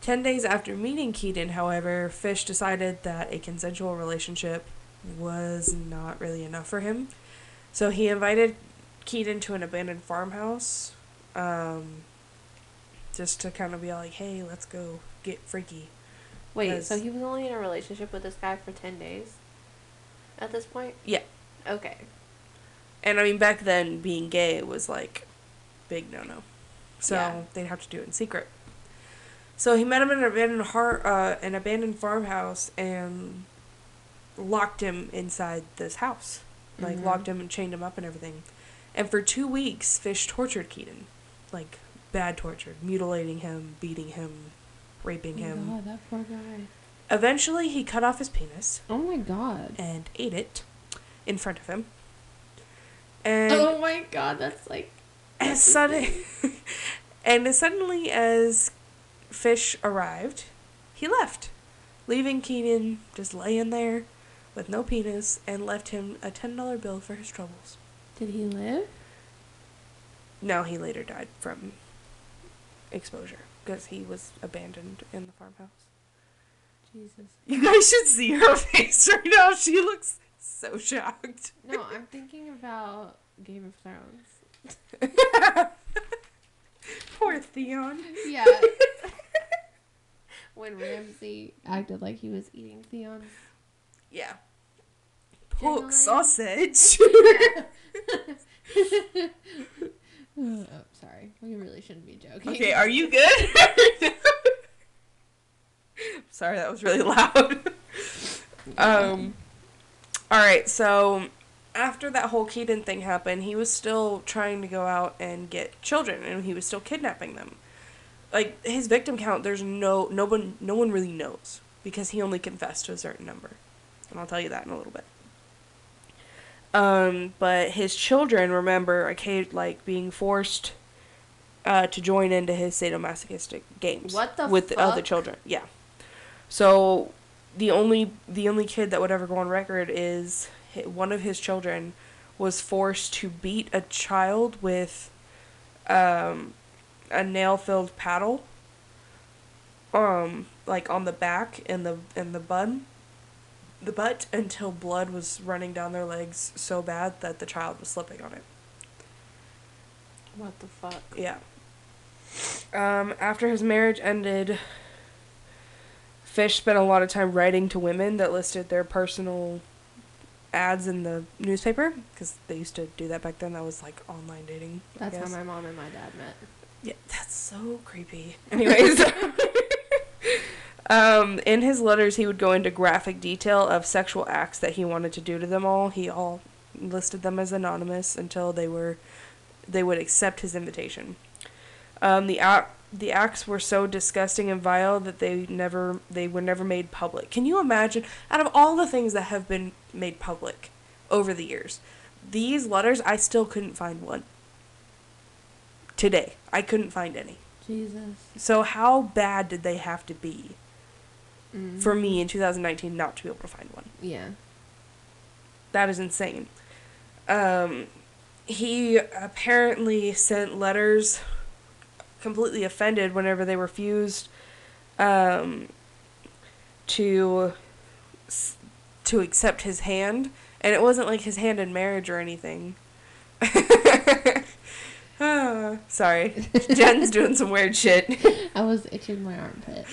Ten days after meeting Keaton, however, Fish decided that a consensual relationship was not really enough for him. So he invited Keaton to an abandoned farmhouse, um, just to kind of be like, hey, let's go get freaky. Wait, so he was only in a relationship with this guy for 10 days? At this point? Yeah. Okay. And I mean, back then, being gay was like big no no. So Yeah. they'd have to do it in secret. So he met him in an abandoned har- uh, an abandoned farmhouse and locked him inside this house, like Mhm. locked him and chained him up and everything. And for two weeks, Fish tortured Keaton, like bad torture, mutilating him, beating him, raping Oh him. god, that poor guy. Eventually, he cut off his penis Oh my god. and ate it in front of him. And oh my god, that's like. As sudden and as suddenly as Fish arrived, he left, leaving Keenan just laying there with no penis and left him a ten dollar bill for his troubles. Did he live? No, he later died from exposure because he was abandoned in the farmhouse. Jesus. You guys should see her face right now. She looks so shocked. No, I'm thinking about Game of Thrones. Poor Theon. Yeah. when Ramsay acted like he was eating Theon. Yeah. Pork sausage. oh, sorry. We really shouldn't be joking. okay, are you good? Sorry, that was really loud. um, all right, so after that whole Keaton thing happened, he was still trying to go out and get children, and he was still kidnapping them. Like his victim count, there's no no one no one really knows because he only confessed to a certain number, and I'll tell you that in a little bit. Um, but his children remember occasion like being forced uh, to join into his sadomasochistic games. What the with the other children? Yeah. So the only the only kid that would ever go on record is one of his children was forced to beat a child with um, a nail filled paddle um like on the back and the and the bun the butt until blood was running down their legs so bad that the child was slipping on it. What the fuck? Yeah. Um, after his marriage ended, Fish spent a lot of time writing to women that listed their personal ads in the newspaper because they used to do that back then. That was like online dating. That's how my mom and my dad met. Yeah, that's so creepy. Anyways, um, in his letters, he would go into graphic detail of sexual acts that he wanted to do to them all. He all listed them as anonymous until they were they would accept his invitation. Um, the ac- the acts were so disgusting and vile that they never they were never made public. Can you imagine? Out of all the things that have been made public over the years, these letters I still couldn't find one. Today, I couldn't find any. Jesus. So how bad did they have to be Mm. for me in 2019 not to be able to find one? Yeah. That is insane. Um, he apparently sent letters completely offended whenever they refused um, to to accept his hand, and it wasn't like his hand in marriage or anything. Ah, sorry, Jen's doing some weird shit. I was itching my armpit.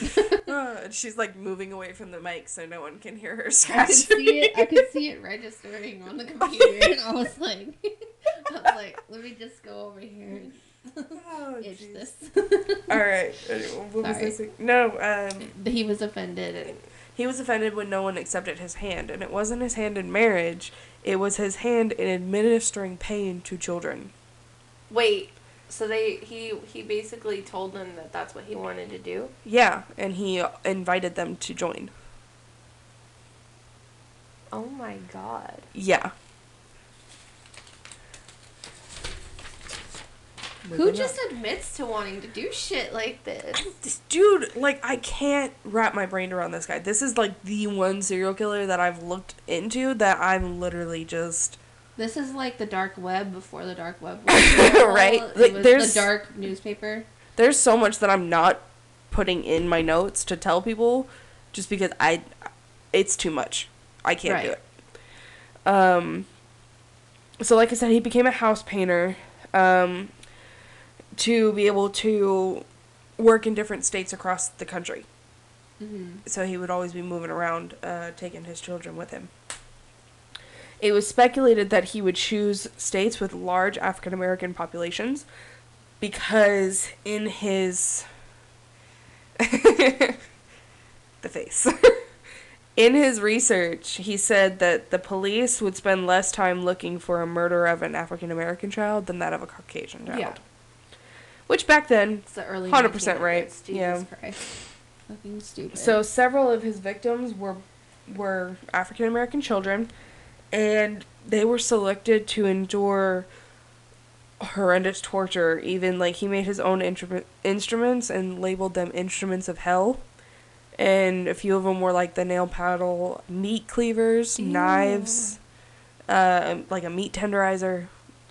Ah, she's like moving away from the mic so no one can hear her I could scratch. see it. I could see it registering on the computer, and I was like, I was like, let me just go over here Oh, itch jeez. this. All right. What was Sorry. this? No. Um, he was offended, he was offended when no one accepted his hand, and it wasn't his hand in marriage. It was his hand in administering pain to children. wait. So they he he basically told them that that's what he wanted to do. Yeah, and he invited them to join. Oh my god. Yeah. Who just admits to wanting to do shit like this? This dude, like, I can't wrap my brain around this guy. This is like the one serial killer that I've looked into that I'm literally just. This is like the dark web before the dark web. Right? Like, there's- the dark newspaper. There's so much that I'm not putting in my notes to tell people just because I. It's too much. I can't do it. Um. So, like I said, he became a house painter um, to be able to work in different states across the country. hmm so he would always be moving around, uh, taking his children with him. It was speculated that he would choose states with large African American populations because in his the face in his research he said that the police would spend less time looking for a murder of an African American child than that of a Caucasian child. Yeah. Which back then It's the early 100% right, Jesus yeah. Christ. Fucking stupid. So several of his victims were were African American children, and they were selected to endure horrendous torture. Even like he made his own instru- instruments and labeled them instruments of hell. And a few of them were like the nail paddle, meat cleavers, Ew. knives, uh, like a meat tenderizer.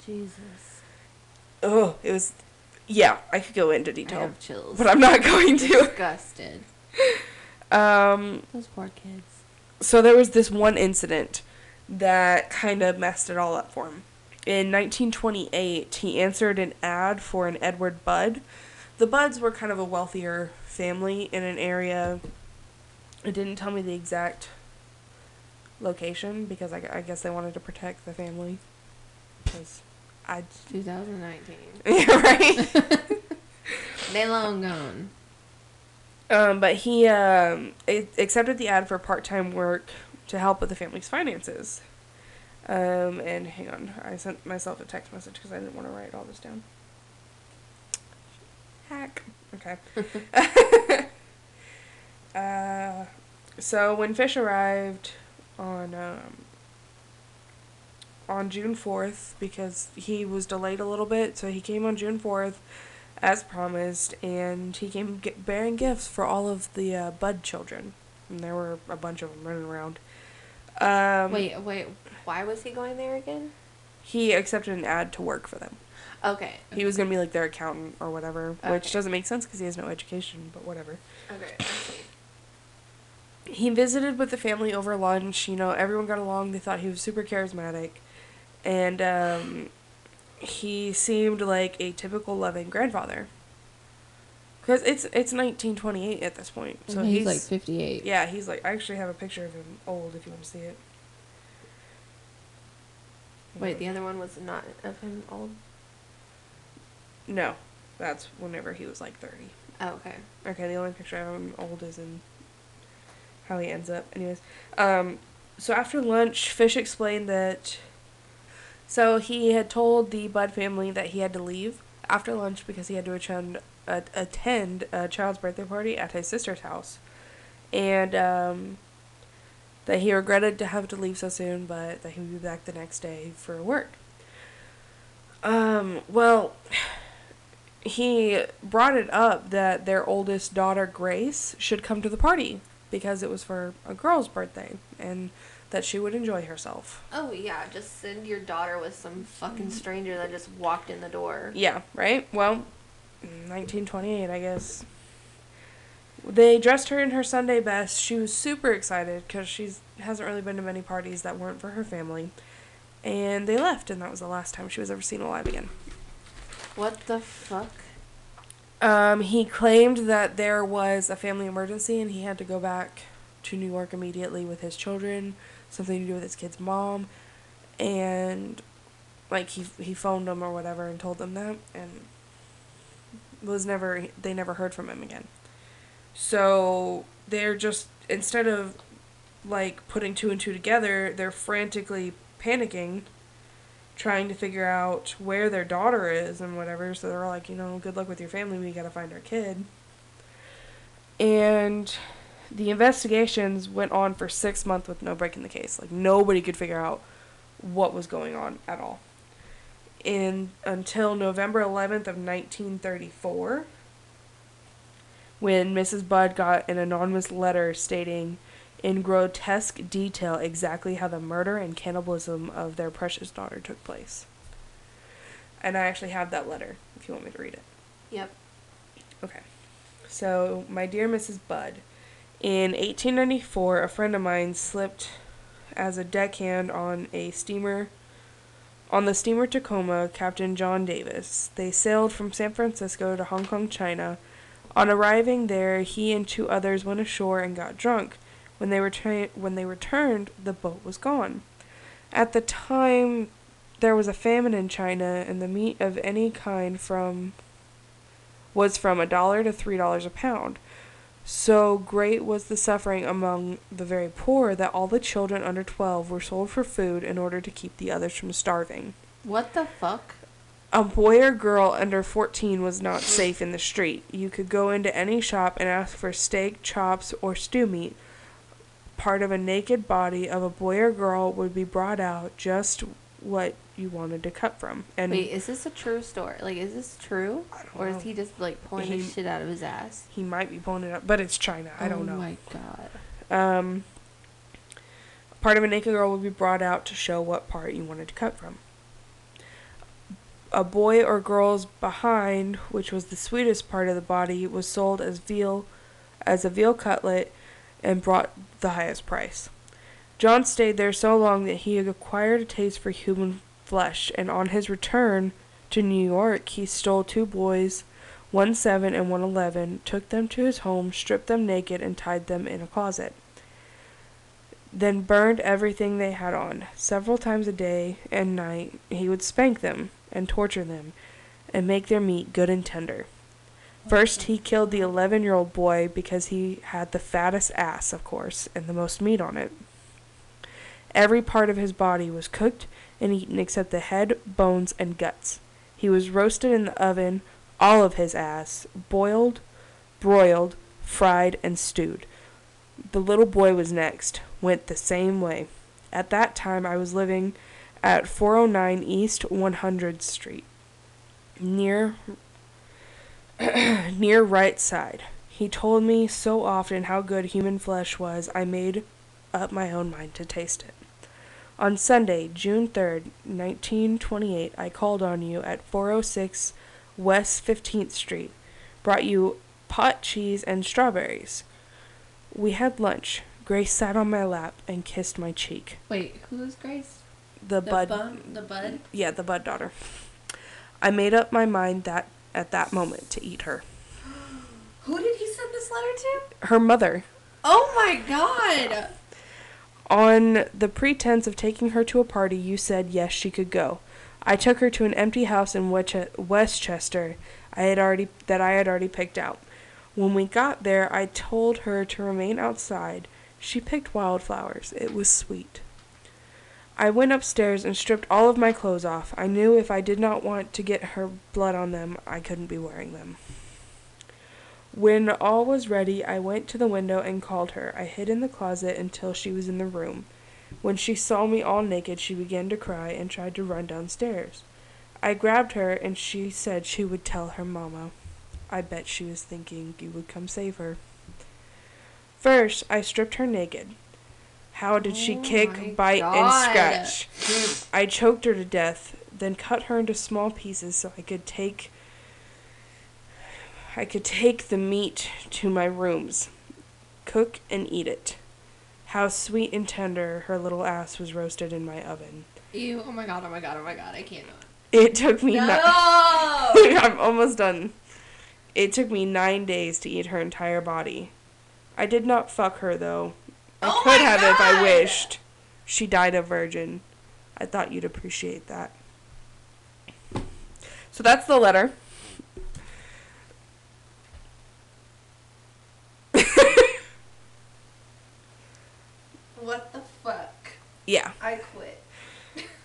Jesus. Oh, it was. Yeah, I could go into I detail, have chills. but I'm not going to. disgusted. Um, Those poor kids. so there was this one incident that kind of messed it all up for him. In 1928, he answered an ad for an Edward Budd the Budds were kind of a wealthier family in an area. It didn't tell me the exact location because I, I guess they wanted to protect the family. Because I. 2019. Yeah, right? They long gone. Um, but he um, accepted the ad for part time work to help with the family's finances. Um, and hang on, I sent myself a text message because I didn't want to write all this down. Hack. Okay. uh, so when Fish arrived on um, on June fourth, because he was delayed a little bit, so he came on June fourth as promised, and he came get, bearing gifts for all of the uh, Budd children. And there were a bunch of them running around. Um, wait, wait. Why was he going there again? He accepted an ad to work for them. Okay. He was gonna be like their accountant or whatever, which doesn't make sense because he has no education. But whatever. Okay. I see. He visited with the family over lunch. You know, everyone got along. They thought he was super charismatic, and um, he seemed like a typical loving grandfather. Because it's it's 1928 at this point, so he's, he's, like 58. yeah, he's like I actually have a picture of him old if you want to see it. Wait, the other one was not of him old. No, that's whenever he was like 30. Oh, okay. Okay, the only picture of him old is in how he ends up. Anyways, um, so after lunch, Fish explained that. So he had told the Budd family that he had to leave after lunch because he had to attend uh, attend a child's birthday party at his sister's house, and um, that he regretted to have to leave so soon, but that he would be back the next day for work. Um, well, he brought it up that their oldest daughter, Grace, should come to the party because it was for a girl's birthday and that she would enjoy herself. Oh yeah, just send your daughter with some fucking stranger that just walked in the door. Yeah, right? Well, 1928, I guess. They dressed her in her Sunday best. She was super excited because she hasn't really been to many parties that weren't for her family. And they left, and that was the last time she was ever seen alive again. What the fuck? Um, he claimed that there was a family emergency and he had to go back to New York immediately with his children, something to do with his kid's mom, and like he he phoned them or whatever and told them that and was never they never heard from him again. So they're just instead of like putting two and two together, they're frantically panicking trying to figure out where their daughter is and whatever. So they're all like, you know, good luck with your family. We got to find our kid. And the investigations went on for six months with no break in the case. Like nobody could figure out what was going on at all. In until November 11th of 1934, when Mrs. Budd got an anonymous letter stating in grotesque detail exactly how the murder and cannibalism of their precious daughter took place. And I actually have that letter if you want me to read it. Yep. Okay. So, my dear Mrs. Budd, in 1894, a friend of mine slipped as a deckhand on a steamer on the steamer Tacoma, Captain John Davis. They sailed from San Francisco to Hong Kong, China. On arriving there, he and two others went ashore and got drunk. When they retra- when they returned, the boat was gone. At the time, there was a famine in China, and the meat of any kind from was from a dollar to three dollars a pound. So great was the suffering among the very poor that all the children under twelve were sold for food in order to keep the others from starving. What the fuck? A boy or girl under 14 was not safe in the street. You could go into any shop and ask for steak, chops, or stew meat. Part of a naked body of a boy or girl would be brought out just what you wanted to cut from. And Wait, is this a true story? Like, is this true? Or know. is he just, like, pulling He- his shit out of his ass? he might be pulling it up, but it's China. I don't oh know. Oh my god. Um, part of a naked girl would be brought out to show what part you wanted to cut from. A boy or girl's behind, which was the sweetest part of the body, was sold as veal, as a veal cutlet, and brought the highest price. John stayed there so long that he acquired a taste for human flesh, and on his return to New York, he stole two boys, one 7 and one eleven, took them to his home, stripped them naked, and tied them in a closet. Then burned everything they had on. Several times a day and night he would spank them and torture them and make their meat good and tender. First, he killed the 11 year old boy because he had the fattest ass, of course, and the most meat on it. Every part of his body was cooked and eaten except the head, bones, and guts. He was roasted in the oven, all of his ass, boiled, broiled, fried, and stewed. The little boy was next, went the same way. At that time, I was living at 409 East 100th Street, near near right side. He told me so often how good human flesh was, I made up my own mind to taste it. On Sunday, June 3rd, 1928, I called on you at 406 West 15th Street, brought you pot cheese and strawberries. We had lunch. Grace sat on my lap and kissed my cheek. Wait, who is Grace? The, Budd, bum- the Budd. yeah, the Budd daughter. I made up my mind that at that moment to eat her. Who did he send this letter to? Her mother, Oh my god! On the pretense of taking her to a party, you said yes, she could go. I took her to an empty house in Westchester. I had already that I had already picked out. When we got there, I told her to remain outside. She picked wildflowers. It was sweet. I went upstairs and stripped all of my clothes off. I knew if I did not want to get her blood on them, I couldn't be wearing them. When all was ready, I went to the window and called her. I hid in the closet until she was in the room. When she saw me all naked, she began to cry and tried to run downstairs. I grabbed her and she said she would tell her mama. I bet she was thinking you would come save her. First, I stripped her naked. How did she Oh kick, bite, and scratch? I choked her to death, then cut her into small pieces so I could take I could take the meat to my rooms, cook and eat it. How sweet and tender her little ass was roasted in my oven. Ew, oh my god, oh my god, oh my god, I cannot. It took me No! ni- I'm almost done. It took me 9 days to eat her entire body. I did not fuck her though. I Oh could have if I wished. She died a virgin. I thought you'd appreciate that. So that's the letter. what the fuck? Yeah. I quit.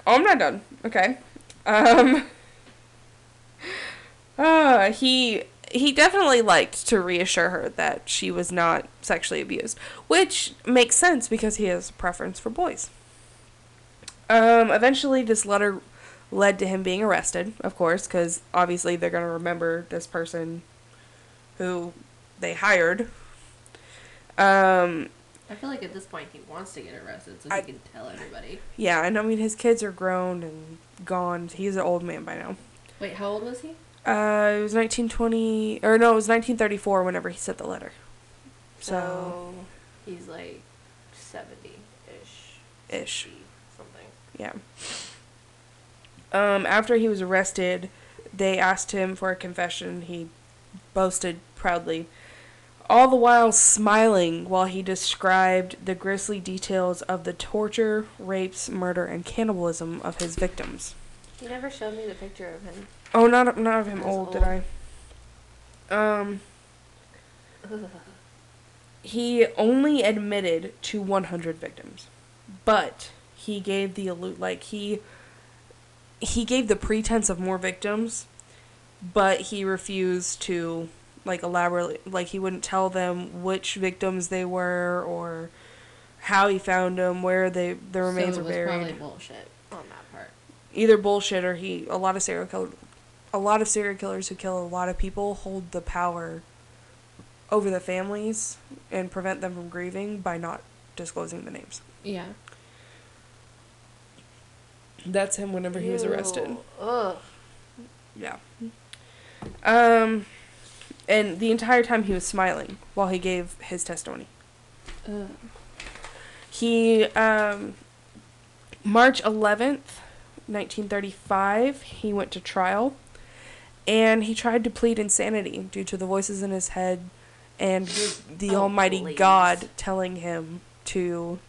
Oh, I'm not done. Okay. Um. Uh, he he definitely liked to reassure her that she was not sexually abused, which makes sense because he has a preference for boys. Um, eventually, this letter led to him being arrested, of course, because obviously they're gonna remember this person who they hired. Um, I feel like at this point he wants to get arrested so I- he can tell everybody. yeah, and I mean his kids are grown and gone. He's an old man by now. Wait, how old was he? Uh, it was 1920, or no, it was 1934 whenever he sent the letter. So, So he's like seventy ish. Ish. Something. yeah. Um, after he was arrested, they asked him for a confession. He boasted proudly, all the while smiling while he described the grisly details of the torture, rapes, murder, and cannibalism of his victims. He never showed me the picture of him. Oh, not not of him As old, did I? Um, he only admitted to 100 victims, but he gave the allu- like he he gave the pretense of more victims, but he refused to like elaborate like he wouldn't tell them which victims they were or how he found them, where they the remains so were buried probably bullshit on that part. either bullshit or he a lot of serial killer a lot of serial killers who kill a lot of people hold the power over the families and prevent them from grieving by not disclosing the names. Yeah. That's him whenever he was arrested. Ew. Ugh. Yeah. Um and the entire time he was smiling while he gave his testimony. Ugh. He um March 11th, 1935, he went to trial and he tried to plead insanity due to the voices in his head and the Oh, Almighty please. God telling him to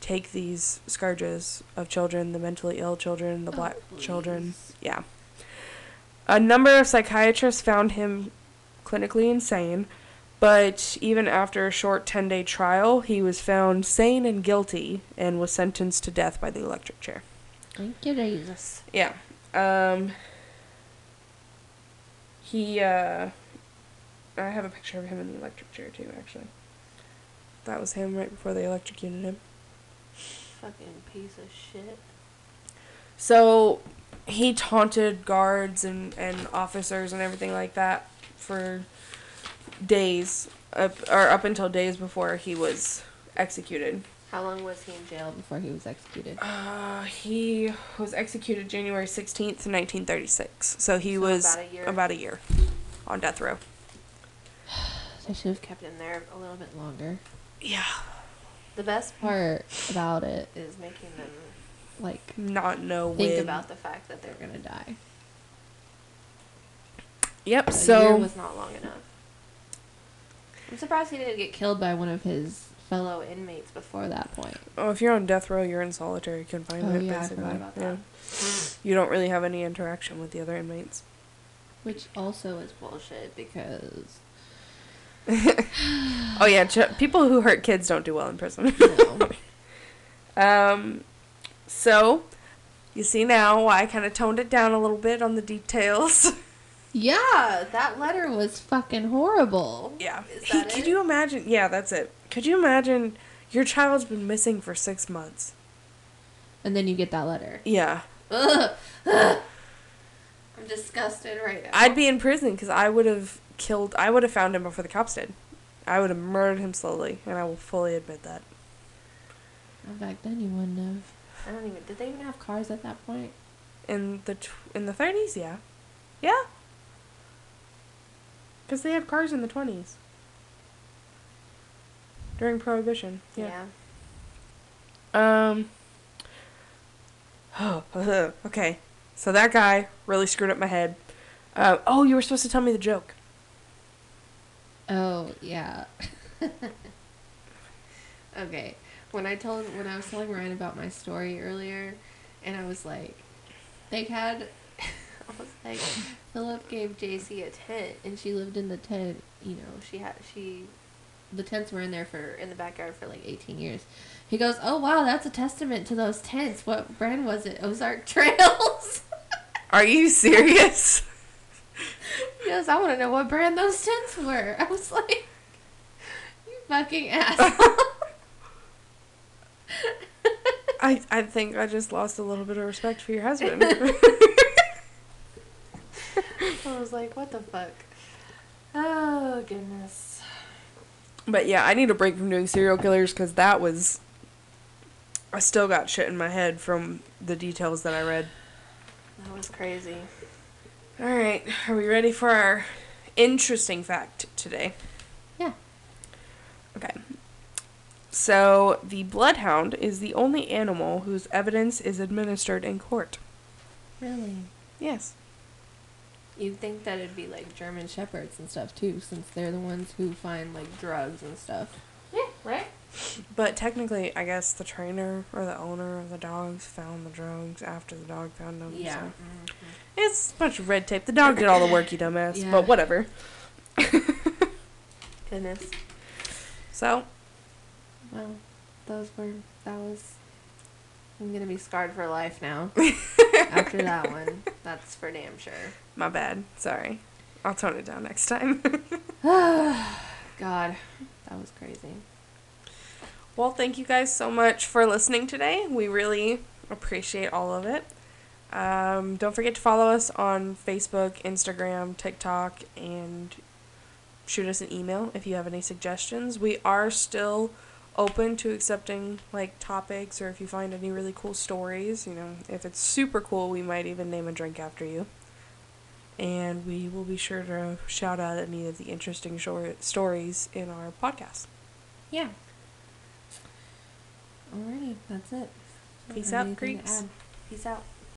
take these scourges of children, the mentally ill children, the Oh, black children. Yeah. A number of psychiatrists found him clinically insane, but even after a short 10 day trial, he was found sane and guilty and was sentenced to death by the electric chair. Thank you, Jesus. Yeah. Um, he, uh, I have a picture of him in the electric chair too, actually. That was him right before they electrocuted him. Fucking piece of shit. So he taunted guards and, and officers and everything like that for days, up, or up until days before he was executed. How long was he in jail before he was executed? Uh, he was executed January 16th, 1936. So he So was about a year. about a year on death row. They should have kept him there a little bit longer. Yeah. The best part about it is making them like Not know think when. about the fact that they're gonna die. Yep. A so year was not long enough. I'm surprised he didn't get killed by one of his fellow inmates before that point. oh, if you're on death row, you're in solitary confinement. Oh, yeah, I forgot about Yeah. that. You don't really have any interaction with the other inmates. Which also is bullshit because Oh yeah, ch- people who hurt kids don't do well in prison. no. um, so you see now why I kind of toned it down a little bit on the details. Yeah, that letter was fucking horrible. yeah. He- could it? you imagine? Yeah, that's it. Could you imagine your child's been missing for six months? And then you get that letter. Yeah. Ugh. Ugh. I'm disgusted right now. I'd be in prison because I would have killed. I would have found him before the cops did. I would have murdered him slowly, and I will fully admit that. Back then you wouldn't have. I don't even. Did they even have cars at that point? In the tw- in the thirties, yeah, yeah. Because they have cars in the twenties. During Prohibition, yeah. Um. Oh, okay. So that guy really screwed up my head. Uh, oh, you were supposed to tell me the joke. Oh yeah. okay. When I told when I was telling Ryan about my story earlier, and I was like, they had. I was like, Philip gave Jaycee a tent, and she lived in the tent. You know, she had she, the tents were in there for in the backyard for like eighteen years. He goes, "Oh wow, that's a testament to those tents. What brand was it? Ozark Trails." Are you serious? He goes, I want to know what brand those tents were. I was like, you fucking asshole. I, I think I just lost a little bit of respect for your husband. I was like, what the fuck? Oh, goodness. but yeah, I need a break from doing serial killers because that was. I still got shit in my head from the details that I read. That was crazy. All right, are we ready for our interesting fact today? Yeah. Okay. So, the bloodhound is the only animal whose evidence is administered in court. Really? Yes. You'd think that it'd be like German shepherds and stuff too, since they're the ones who find like drugs and stuff. Yeah, right? But technically, I guess the trainer or the owner of the dogs found the drugs after the dog found them. Yeah. so- mm-hmm. It's a bunch of red tape. The dog did all the work, you dumbass. Yeah. But whatever. Goodness. So, Well, those were, that was, I'm gonna be scarred for life now. After that one. That's for damn sure. my bad. Sorry. I'll tone it down next time. God, that was crazy. well, thank you guys so much for listening today. We really appreciate all of it. Um, don't forget to follow us on Facebook, Instagram, TikTok, and shoot us an email if you have any suggestions. We are still open to accepting like topics or if you find any really cool stories, you know, if it's super cool, we might even name a drink after you. And we will be sure to shout out any of the interesting short stories in our podcast. Yeah. Alrighty, that's it. Peace out, add? Peace out.